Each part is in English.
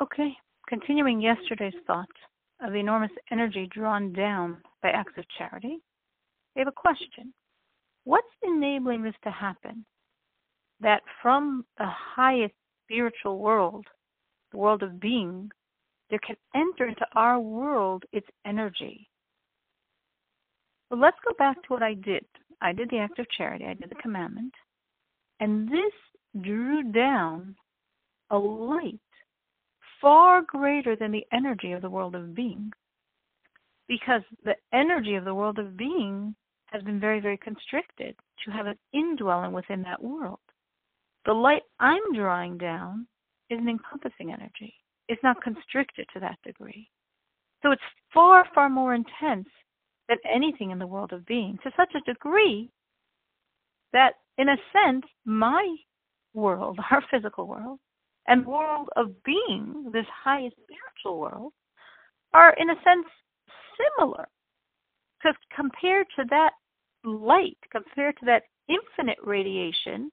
Okay, continuing yesterday's thought of the enormous energy drawn down by acts of charity, we have a question. What's enabling this to happen? That from the highest spiritual world, the world of being, there can enter into our world its energy. But let's go back to what I did. I did the act of charity, I did the commandment, and this drew down a light far greater than the energy of the world of being. Because the energy of the world of being has been very, very constricted to have an indwelling within that world. The light I'm drawing down is an encompassing energy. It's not constricted to that degree. So it's far, far more intense than anything in the world of being, to such a degree that, in a sense, my world, our physical world, and world of being, this highest spiritual world, are in a sense similar. Because compared to that light, compared to that infinite radiation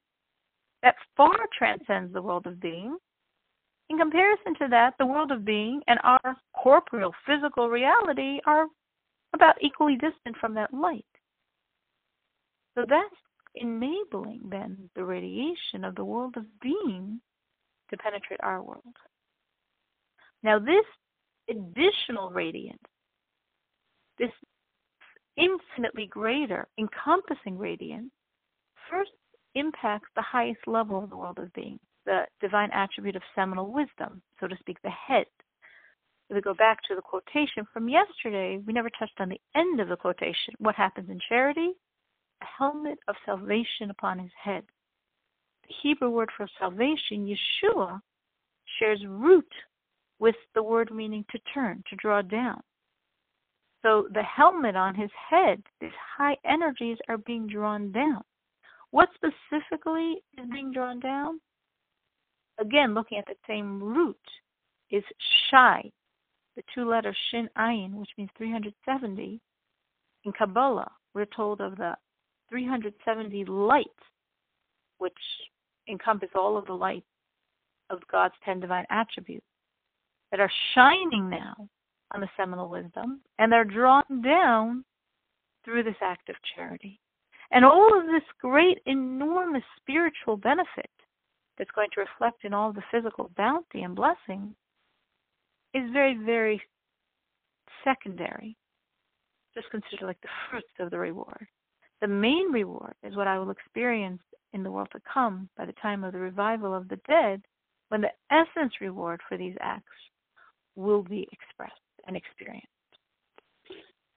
that far transcends the world of being, in comparison to that, the world of being and our corporeal physical reality are about equally distant from that light. So that's enabling then the radiation of the world of being to penetrate our world. Now, this additional radiance, this infinitely greater, encompassing radiance, first impacts the highest level of the world of being, the divine attribute of seminal wisdom, so to speak, the head. If we go back to the quotation from yesterday, we never touched on the end of the quotation. What happens in charity? A helmet of salvation upon his head. Hebrew word for salvation, Yeshua, shares root with the word meaning to turn, to draw down. So the helmet on his head, these high energies are being drawn down. What specifically is being drawn down? Again, looking at the same root is Shai, the two letters Shin Ayin, which means 370. In Kabbalah, we're told of the 370 lights, which encompass all of the light of God's ten divine attributes that are shining now on the seminal wisdom, and they're drawn down through this act of charity. And all of this great, enormous spiritual benefit that's going to reflect in all the physical bounty and blessing is very, very secondary. Just consider like the fruits of the reward. The main reward is what I will experience in the world to come by the time of the revival of the dead, when the essence reward for these acts will be expressed and experienced.